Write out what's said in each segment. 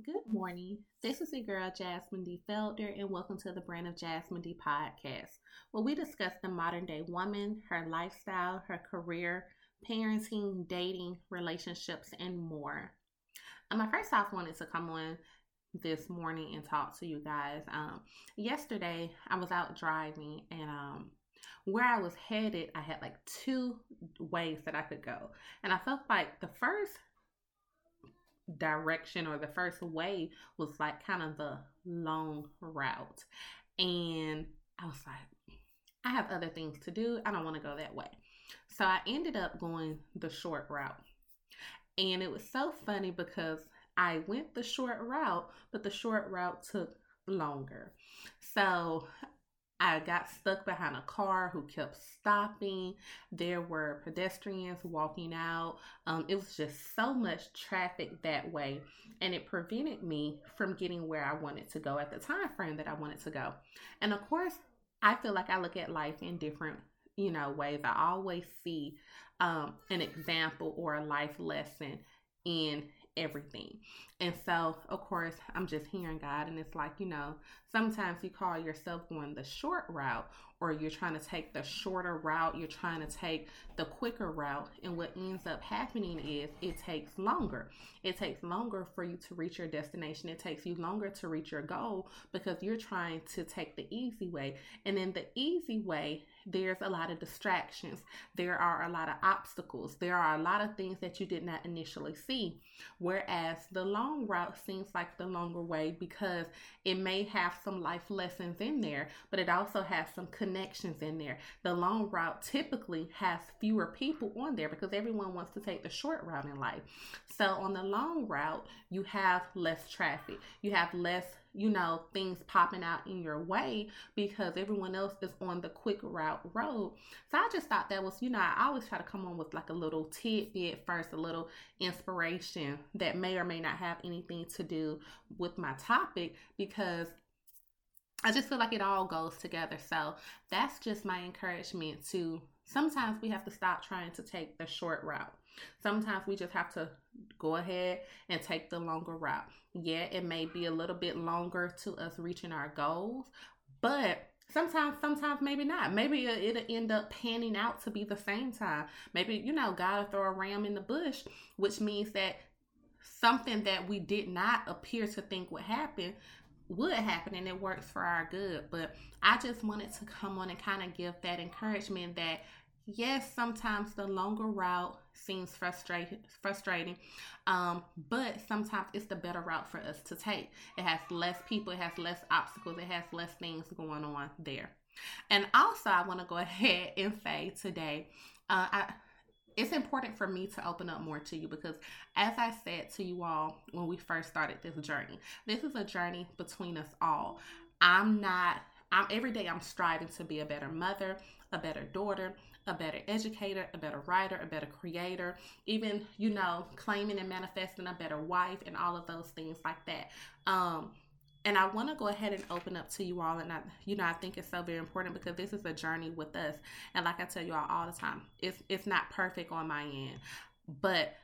Good morning. This is your girl Jasmine D. Felder, and welcome to the Brand of Jasmine D podcast, where we discuss the modern day woman, her lifestyle, her career, parenting, dating, relationships, and more. Um, I first off wanted to come on this morning and talk to you guys. Um, yesterday I was out driving, and um, where I was headed, I had like two ways that I could go, and I felt like the first direction or the first way was like kind of the long route. And I was like, I have other things to do. I don't want to go that way. So I ended up going the short route. And it was so funny because I went the short route, but the short route took longer. So I got stuck behind a car who kept stopping. There were pedestrians walking out. Um, it was just so much traffic that way, and it prevented me from getting where I wanted to go at the time frame that I wanted to go. And of course, I feel like I look at life in different, you know, ways. I always see um, an example or a life lesson in everything. And so, of course, I'm just hearing God, and it's like, you know, sometimes you call yourself going the short route, or you're trying to take the shorter route, you're trying to take the quicker route, and what ends up happening is it takes longer. It takes longer for you to reach your destination, it takes you longer to reach your goal because you're trying to take the easy way. And then the easy way, there's a lot of distractions, there are a lot of obstacles, there are a lot of things that you did not initially see. Whereas the long route seems like the longer way because it may have some life lessons in there, but it also has some connections in there. The long route typically has fewer people on there because everyone wants to take the short route in life. So on the long route, you have less traffic, you have less you know, things popping out in your way because everyone else is on the quick route road. So I just thought that was, you know, I always try to come on with like a little tidbit first, a little inspiration that may or may not have anything to do with my topic because I just feel like it all goes together. So that's just my encouragement to sometimes we have to stop trying to take the short route. Sometimes we just have to go ahead and take the longer route. Yeah, it may be a little bit longer to us reaching our goals, but sometimes sometimes maybe not. Maybe it'll end up panning out to be the same time. Maybe you know god will throw a ram in the bush which means that something that we did not appear to think would happen would happen and it works for our good. But i just wanted to come on and kind of give that encouragement that yes, sometimes the longer route seems frustrating, frustrating, um, but sometimes it's the better route for us to take. It has less people, it has less obstacles, it has less things going on there. And also, I want to go ahead and say today, uh, I, it's important for me to open up more to you because, as I said to you all when we first started this journey, this is a journey between us all. I'm not. I'm every day. I'm striving to be a better mother, a better daughter, a better educator, a better writer, a better creator, even, you know, claiming and manifesting a better wife and all of those things like that. Um, and I want to go ahead and open up to you all. And I, you know, I think it's so very important because this is a journey with us. And like I tell you all all the time, it's it's not perfect on my end, but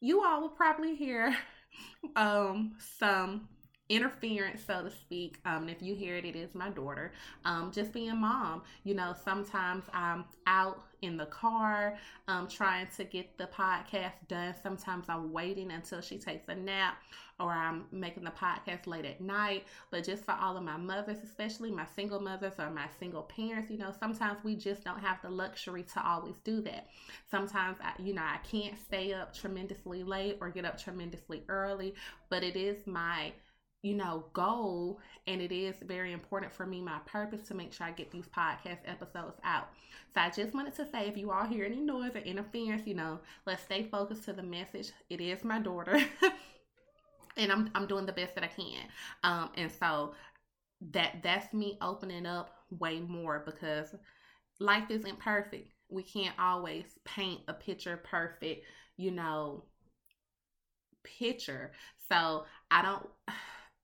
you all will probably hear um some interference, so to speak. Um, if you hear it, it is my daughter. Um, just being mom, you know, sometimes I'm out in the car um, trying to get the podcast done. Sometimes I'm waiting until she takes a nap or I'm making the podcast late at night. But just for all of my mothers, especially my single mothers or my single parents, you know, sometimes we just don't have the luxury to always do that. Sometimes, I, you know, I can't stay up tremendously late or get up tremendously early, but it is my you know, goal. And it is very important for me, my purpose, to make sure I get these podcast episodes out. So I just wanted to say if you all hear any noise or interference, you know, let's stay focused to the message. It is my daughter. and I'm I'm doing the best that I can. Um and so that that's me opening up way more because life isn't perfect. We can't always paint a picture perfect, you know, picture. So I don't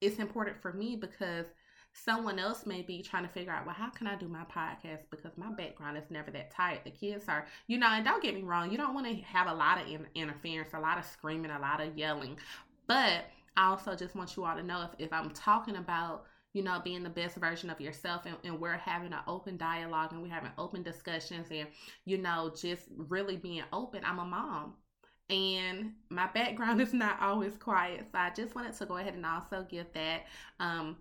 it's important for me because someone else may be trying to figure out, well, how can I do my podcast? Because my background is never that tight. The kids are, you know, and don't get me wrong, you don't want to have a lot of in- interference, a lot of screaming, a lot of yelling. But I also just want you all to know if, if I'm talking about you know, being the best version of yourself. And, and, we're having an open dialogue and we're having open discussions and, you know, just really being open. I'm a mom and my background is not always quiet. So I just wanted to go ahead and also give that, um,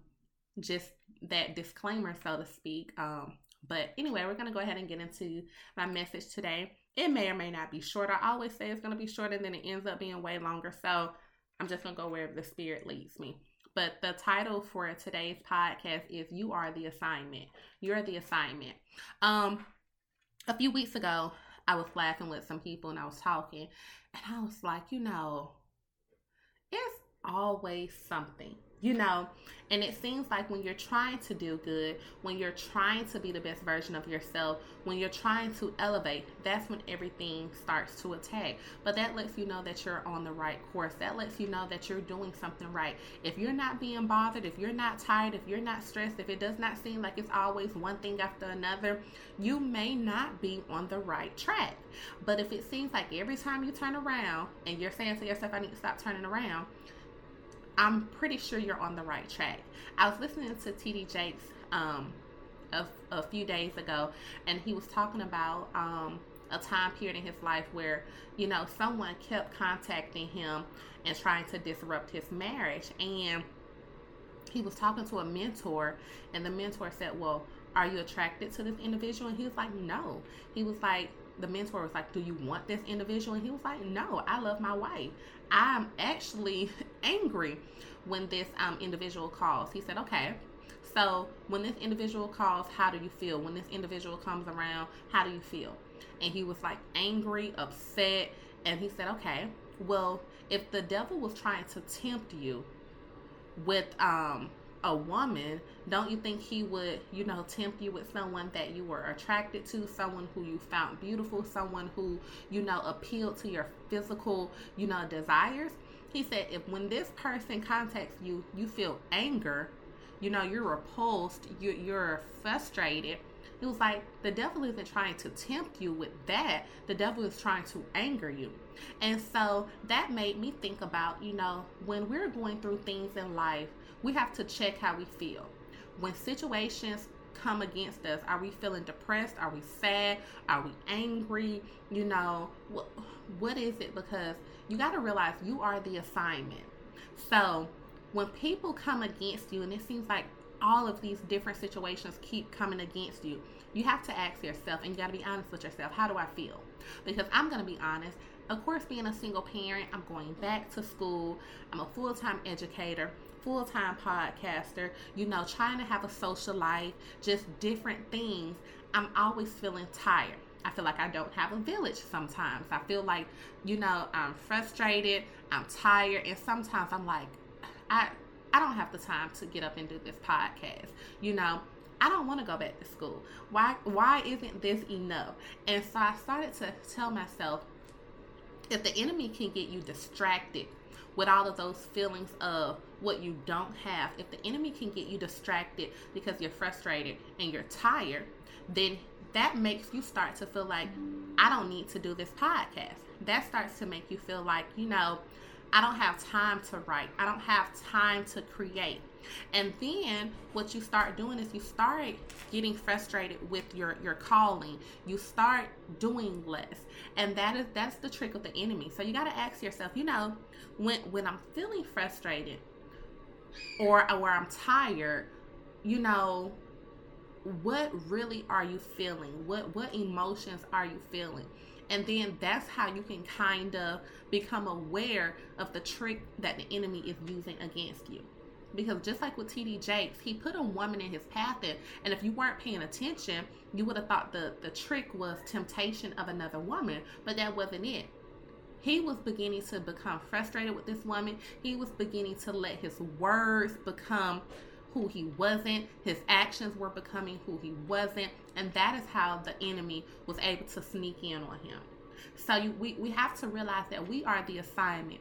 just that disclaimer, so to speak. Um, but anyway, we're going to go ahead and get into my message today. It may or may not be short. I always say it's going to be shorter, then it ends up being way longer. So I'm just going to go wherever the spirit leads me. But the title for today's podcast is You Are the Assignment. You're the assignment. Um, a few weeks ago, I was laughing with some people and I was talking, and I was like, you know, it's always something you know? And it seems like when you're trying to do good when you're trying to be the best version of yourself when you're trying to elevate that's when everything starts to attack. But that lets you know that you're on the right course. That lets you know that you're doing something right. If you're not being bothered if you're not tired if you're not stressed if it does not seem like it's always one thing after another you may not be on the right track. But if it seems like every time you turn around and you're saying to yourself i need to stop turning around I'm pretty sure you're on the right track. I was listening to TD Jakes um, a, a few days ago, and he was talking about um, a time period in his life where, you know, someone kept contacting him and trying to disrupt his marriage. And he was talking to a mentor, and the mentor said, Well, are you attracted to this individual? And he was like, No. He was like, the mentor was like, Do you want this individual? And he was like, No, I love my wife. I'm actually angry when this um, individual calls. He said, Okay, so when this individual calls, how do you feel? When this individual comes around, how do you feel? And he was like angry, upset. And he said, Okay, well, if the devil was trying to tempt you with um a woman, don't you think he would, you know, tempt you with someone that you were attracted to, someone who you found beautiful, someone who, you know, appealed to your physical, you know, desires? He said, if when this person contacts you, you feel anger, you know, you're repulsed, you're, you're frustrated. He was like the devil isn't trying to tempt you with that. The devil is trying to anger you. And so that made me think about, you know, when we're going through things in life, we have to check how we feel. When situations come against us, are we feeling depressed? Are we sad? Are we angry? You know, what, what is it? Because you got to realize you are the assignment. So when people come against you, and it seems like all of these different situations keep coming against you, you have to ask yourself, and you got to be honest with yourself, how do I feel? Because I'm going to be honest. Of course, being a single parent, I'm going back to school. I'm a full time educator full time podcaster, you know, trying to have a social life, just different things, I'm always feeling tired. I feel like I don't have a village sometimes. I feel like, you know, I'm frustrated, I'm tired, and sometimes I'm like, I I don't have the time to get up and do this podcast. You know, I don't want to go back to school. Why why isn't this enough? And so I started to tell myself if the enemy can get you distracted with all of those feelings of what you don't have, if the enemy can get you distracted because you're frustrated and you're tired, then that makes you start to feel like, I don't need to do this podcast. That starts to make you feel like, you know, I don't have time to write, I don't have time to create. And then what you start doing is you start getting frustrated with your your calling. You start doing less. And that is that's the trick of the enemy. So you got to ask yourself, you know, when when I'm feeling frustrated or or I'm tired, you know, what really are you feeling? What what emotions are you feeling? And then that's how you can kind of become aware of the trick that the enemy is using against you because just like with TD Jakes, he put a woman in his path, and, and if you weren't paying attention, you would have thought the the trick was temptation of another woman, but that wasn't it. He was beginning to become frustrated with this woman. He was beginning to let his words become who he wasn't. His actions were becoming who he wasn't. And that is how the enemy was able to sneak in on him. So you, we, we have to realize that we are the assignment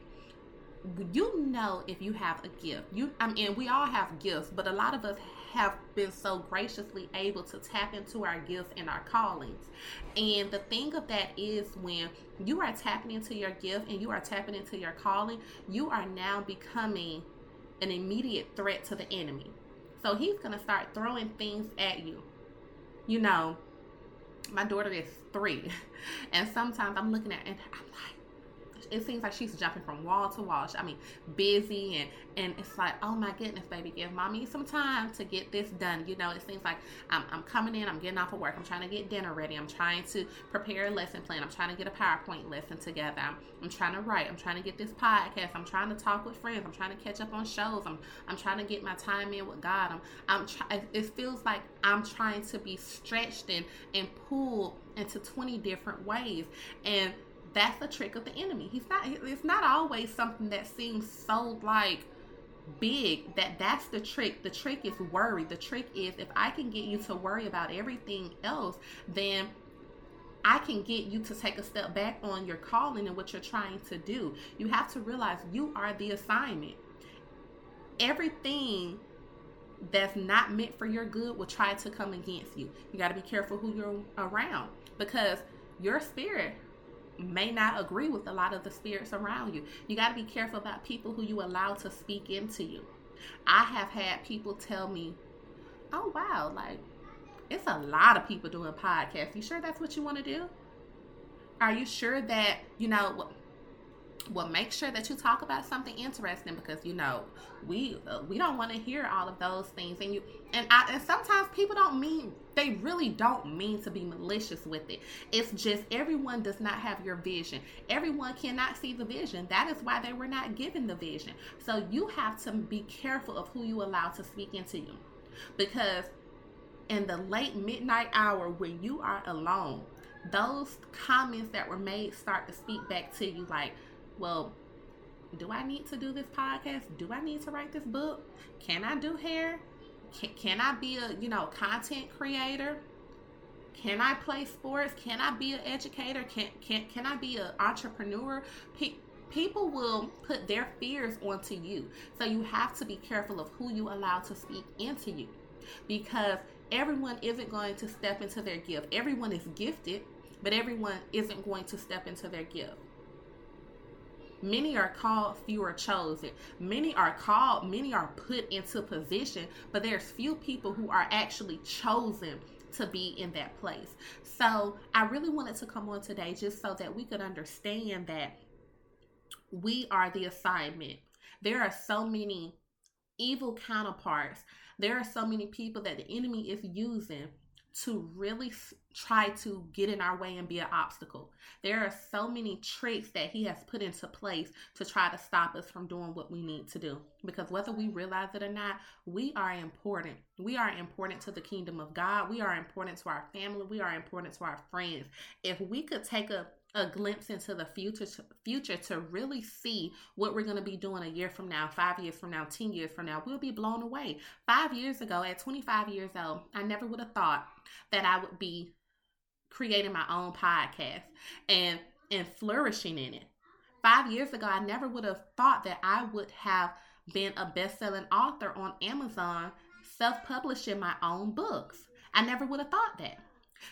you know if you have a gift. You I mean we all have gifts, but a lot of us have been so graciously able to tap into our gifts and our callings. And the thing of that is when you are tapping into your gift and you are tapping into your calling, you are now becoming an immediate threat to the enemy. So he's going to start throwing things at you. You know, my daughter is three, and sometimes I'm looking at and I'm like, it seems like she's jumping from wall to wall. I mean, busy and and it's like, oh my goodness, baby, give mommy some time to get this done. You know, it seems like I'm, I'm coming in, I'm getting off of work, I'm trying to get dinner ready, I'm trying to prepare a lesson plan, I'm trying to get a PowerPoint lesson together, I'm, I'm trying to write, I'm trying to get this podcast, I'm trying to talk with friends, I'm trying to catch up on shows, I'm I'm trying to get my time in with God. I'm I'm try- it feels like I'm trying to be stretched and and pulled into 20 different ways and that's the trick of the enemy. He's not it's not always something that seems so like big that that's the trick. The trick is worry. The trick is if I can get you to worry about everything else, then I can get you to take a step back on your calling and what you're trying to do. You have to realize you are the assignment. Everything that's not meant for your good will try to come against you. You got to be careful who you're around because your spirit may not agree with a lot of the spirits around you. You got to be careful about people who you allow to speak into you. I have had people tell me, "Oh wow, like it's a lot of people doing podcasts. You sure that's what you want to do? Are you sure that, you know, well make sure that you talk about something interesting because you know we uh, we don't want to hear all of those things and you and I and sometimes people don't mean they really don't mean to be malicious with it. It's just everyone does not have your vision. Everyone cannot see the vision. That is why they were not given the vision. So you have to be careful of who you allow to speak into you because in the late midnight hour when you are alone those comments that were made start to speak back to you like well, do I need to do this podcast? Do I need to write this book? Can I do hair? Can, can I be a, you know, content creator? Can I play sports? Can I be an educator? Can can can I be an entrepreneur? Pe- people will put their fears onto you. So you have to be careful of who you allow to speak into you. Because everyone isn't going to step into their gift. Everyone is gifted, but everyone isn't going to step into their gift. Many are called, few are chosen. Many are called, many are put into position, but there's few people who are actually chosen to be in that place. So I really wanted to come on today just so that we could understand that we are the assignment. There are so many evil counterparts. There are so many people that the enemy is using to really try to get in our way and be an obstacle. There are so many tricks that he has put into place to try to stop us from doing what we need to do. Because whether we realize it or not, we are important. We are important to the kingdom of God. We are important to our family. We are important to our friends. If we could take a a glimpse into the future to, future to really see what we're going to be doing a year from now, 5 years from now, 10 years from now. We'll be blown away. 5 years ago at 25 years old, I never would have thought that I would be creating my own podcast and and flourishing in it. 5 years ago, I never would have thought that I would have been a best-selling author on Amazon, self-publishing my own books. I never would have thought that.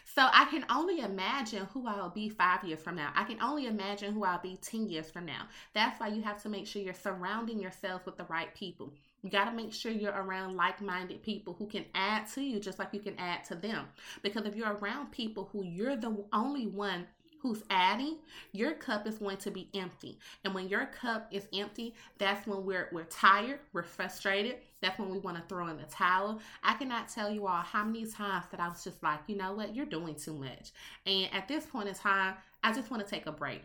So I can only imagine who I'll be five years from now. I can only imagine who I'll be 10 years from now. That's why you have to make sure you're surrounding yourself with the right people. You got to make sure you're around like minded people who can add to you just like you can add to them. Because if you're around people who you're the only one who's adding, your cup is going to be empty. And when your cup is empty, that's when we're we're tired, we're frustrated. That's when we want to throw in the towel. I cannot tell you all how many times that I was just like, you know what, you're doing too much. And at this point in time, I just want to take a break.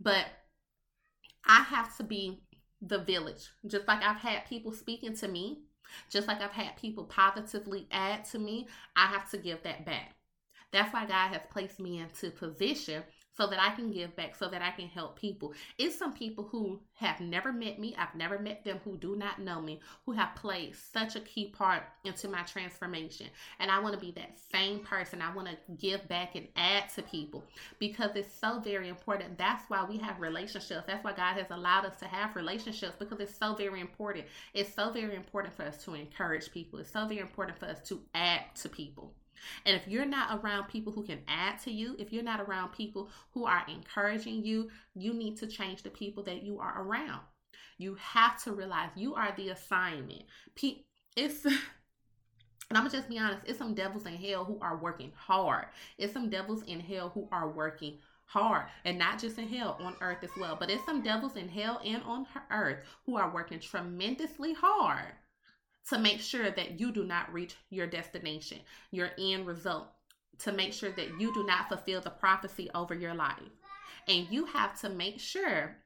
But I have to be the village. Just like I've had people speaking to me, just like I've had people positively add to me, I have to give that back. That's why God has placed me into position so that I can give back, so that I can help people. It's some people who have never met me, I've never met them, who do not know me, who have played such a key part into my transformation. And I want to be that same person. I want to give back and add to people because it's so very important. That's why we have relationships. That's why God has allowed us to have relationships because it's so very important. It's so very important for us to encourage people. It's so very important for us to add to people. And if you're not around people who can add to you, if you're not around people who are encouraging you, you need to change the people that you are around. You have to realize you are the assignment. It's And I'm gonna just be honest, it's some devils in hell who are working hard. It's some devils in hell who are working hard and not just in hell on earth as well but it's some devils in hell and on earth who are working tremendously hard to make sure that you do not reach your destination, your end result, to make sure that you do not fulfill the prophecy over your life. And you have to make sure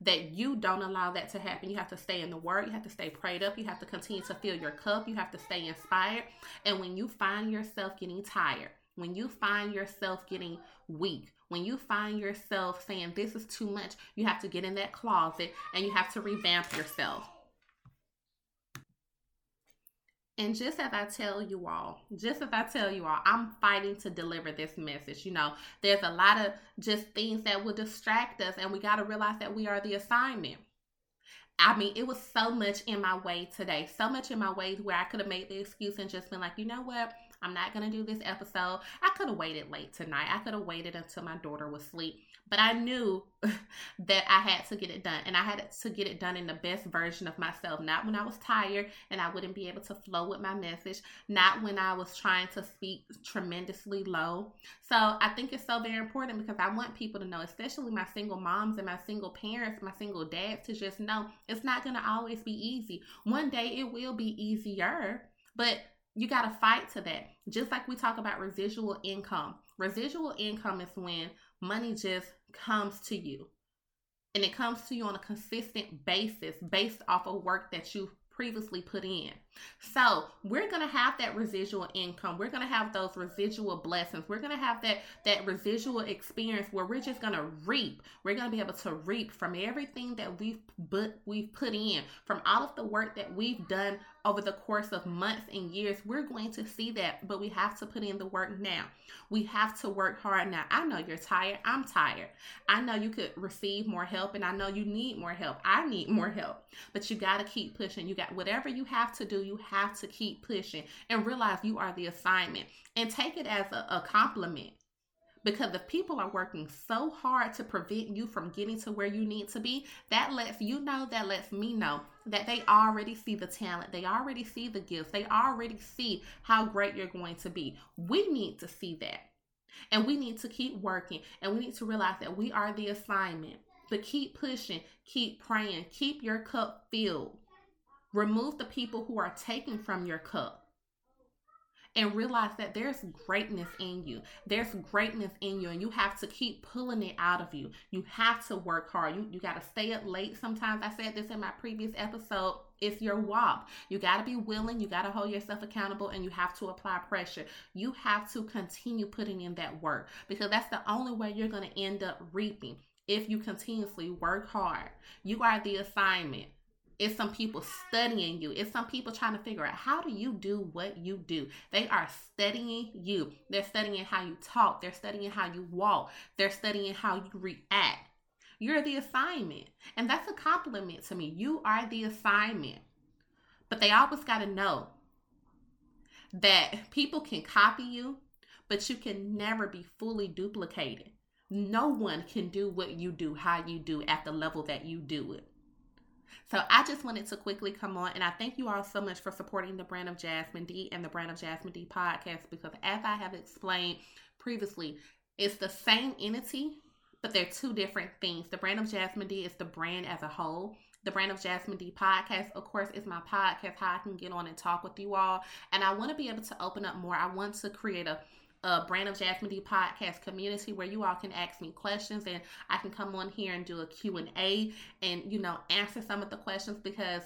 that you don't allow that to happen. You have to stay in the word, you have to stay prayed up, you have to continue to fill your cup, you have to stay inspired. And when you find yourself getting tired, when you find yourself getting weak, when you find yourself saying this is too much, you have to get in that closet and you have to revamp yourself. And just as I tell you all, just as I tell you all, I'm fighting to deliver this message. You know, there's a lot of just things that will distract us, and we got to realize that we are the assignment. I mean, it was so much in my way today, so much in my way where I could have made the excuse and just been like, you know what? I'm not going to do this episode. I could have waited late tonight. I could have waited until my daughter was asleep. But I knew that I had to get it done. And I had to get it done in the best version of myself. Not when I was tired and I wouldn't be able to flow with my message. Not when I was trying to speak tremendously low. So I think it's so very important because I want people to know, especially my single moms and my single parents, my single dads, to just know it's not going to always be easy. One day it will be easier. But you got to fight to that. Just like we talk about residual income. Residual income is when money just comes to you. And it comes to you on a consistent basis based off of work that you've previously put in. So we're gonna have that residual income. We're gonna have those residual blessings. We're gonna have that that residual experience where we're just gonna reap. We're gonna be able to reap from everything that we've but we've put in, from all of the work that we've done over the course of months and years. We're going to see that, but we have to put in the work now. We have to work hard now. I know you're tired. I'm tired. I know you could receive more help, and I know you need more help. I need more help, but you got to keep pushing. You got whatever you have to do you have to keep pushing and realize you are the assignment and take it as a, a compliment. Because if people are working so hard to prevent you from getting to where you need to be, that lets you know, that lets me know that they already see the talent, they already see the gifts, they already see how great you're going to be. We need to see that. And we need to keep working and we need to realize that we are the assignment. But keep pushing, keep praying, keep your cup filled. Remove the people who are taking from your cup. And realize that there's greatness in you. There's greatness in you, and you have to keep pulling it out of you. You have to work hard. You, you got to stay up late. Sometimes I said this in my previous episode. It's your walk. You got to be willing. You got to hold yourself accountable and you have to apply pressure. You have to continue putting in that work because that's the only way you're going to end up reaping if you continuously work hard. You are the assignment. It's some people studying you. It's some people trying to figure out how do you do what you do. They are studying you. They're studying how you talk. They're studying how you walk. They're studying how you react. You're the assignment. And that's a compliment to me. You are the assignment. But they always got to know that people can copy you, but you can never be fully duplicated. No one can do what you do, how you do, at the level that you do it. So I just wanted to quickly come on and I thank you all so much for supporting the brand of Jasmine D and the brand of Jasmine D podcast because as I have explained previously, it's the same entity, but they're two different things. The brand of Jasmine D is the brand as a whole. The brand of Jasmine D podcast, of course, is my podcast, how I can get on and talk with you all. And I want to be able to open up more. I want to create a a brand of Jasmine D podcast community where you all can ask me questions and I can come on here and do a Q&A and you know answer some of the questions because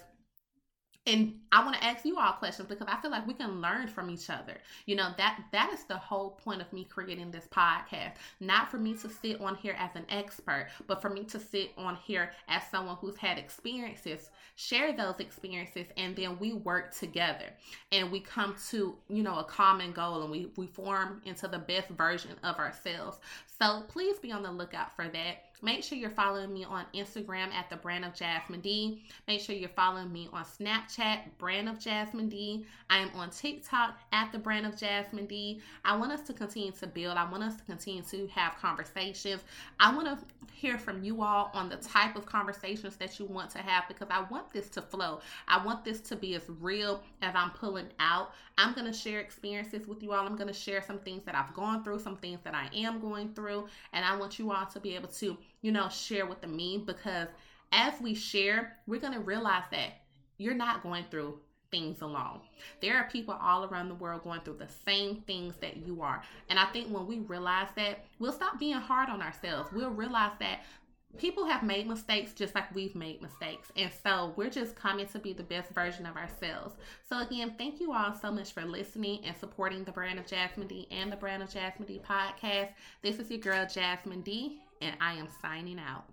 and I want to ask you all questions because I feel like we can learn from each other. You know, that that is the whole point of me creating this podcast. Not for me to sit on here as an expert, but for me to sit on here as someone who's had experiences, share those experiences, and then we work together and we come to, you know, a common goal and we, we form into the best version of ourselves. So please be on the lookout for that. Make sure you're following me on Instagram at the brand of Jasmine D. Make sure you're following me on Snapchat, brand of Jasmine D. I am on TikTok at the brand of Jasmine D. I want us to continue to build. I want us to continue to have conversations. I want to hear from you all on the type of conversations that you want to have because I want this to flow. I want this to be as real as I'm pulling out. I'm going to share experiences with you all. I'm going to share some things that I've gone through, some things that I am going through, and I want you all to be able to you know, share with the me because as we share, we're going to realize that you're not going through things alone. There are people all around the world going through the same things that you are. And I think when we realize that, we'll stop being hard on ourselves. We'll realize that people have made mistakes just like we've made mistakes. And so we're just coming to be the best version of ourselves. So, again, thank you all so much for listening and supporting the brand of Jasmine D and the brand of Jasmine D podcast. This is your girl, Jasmine D and I am signing out.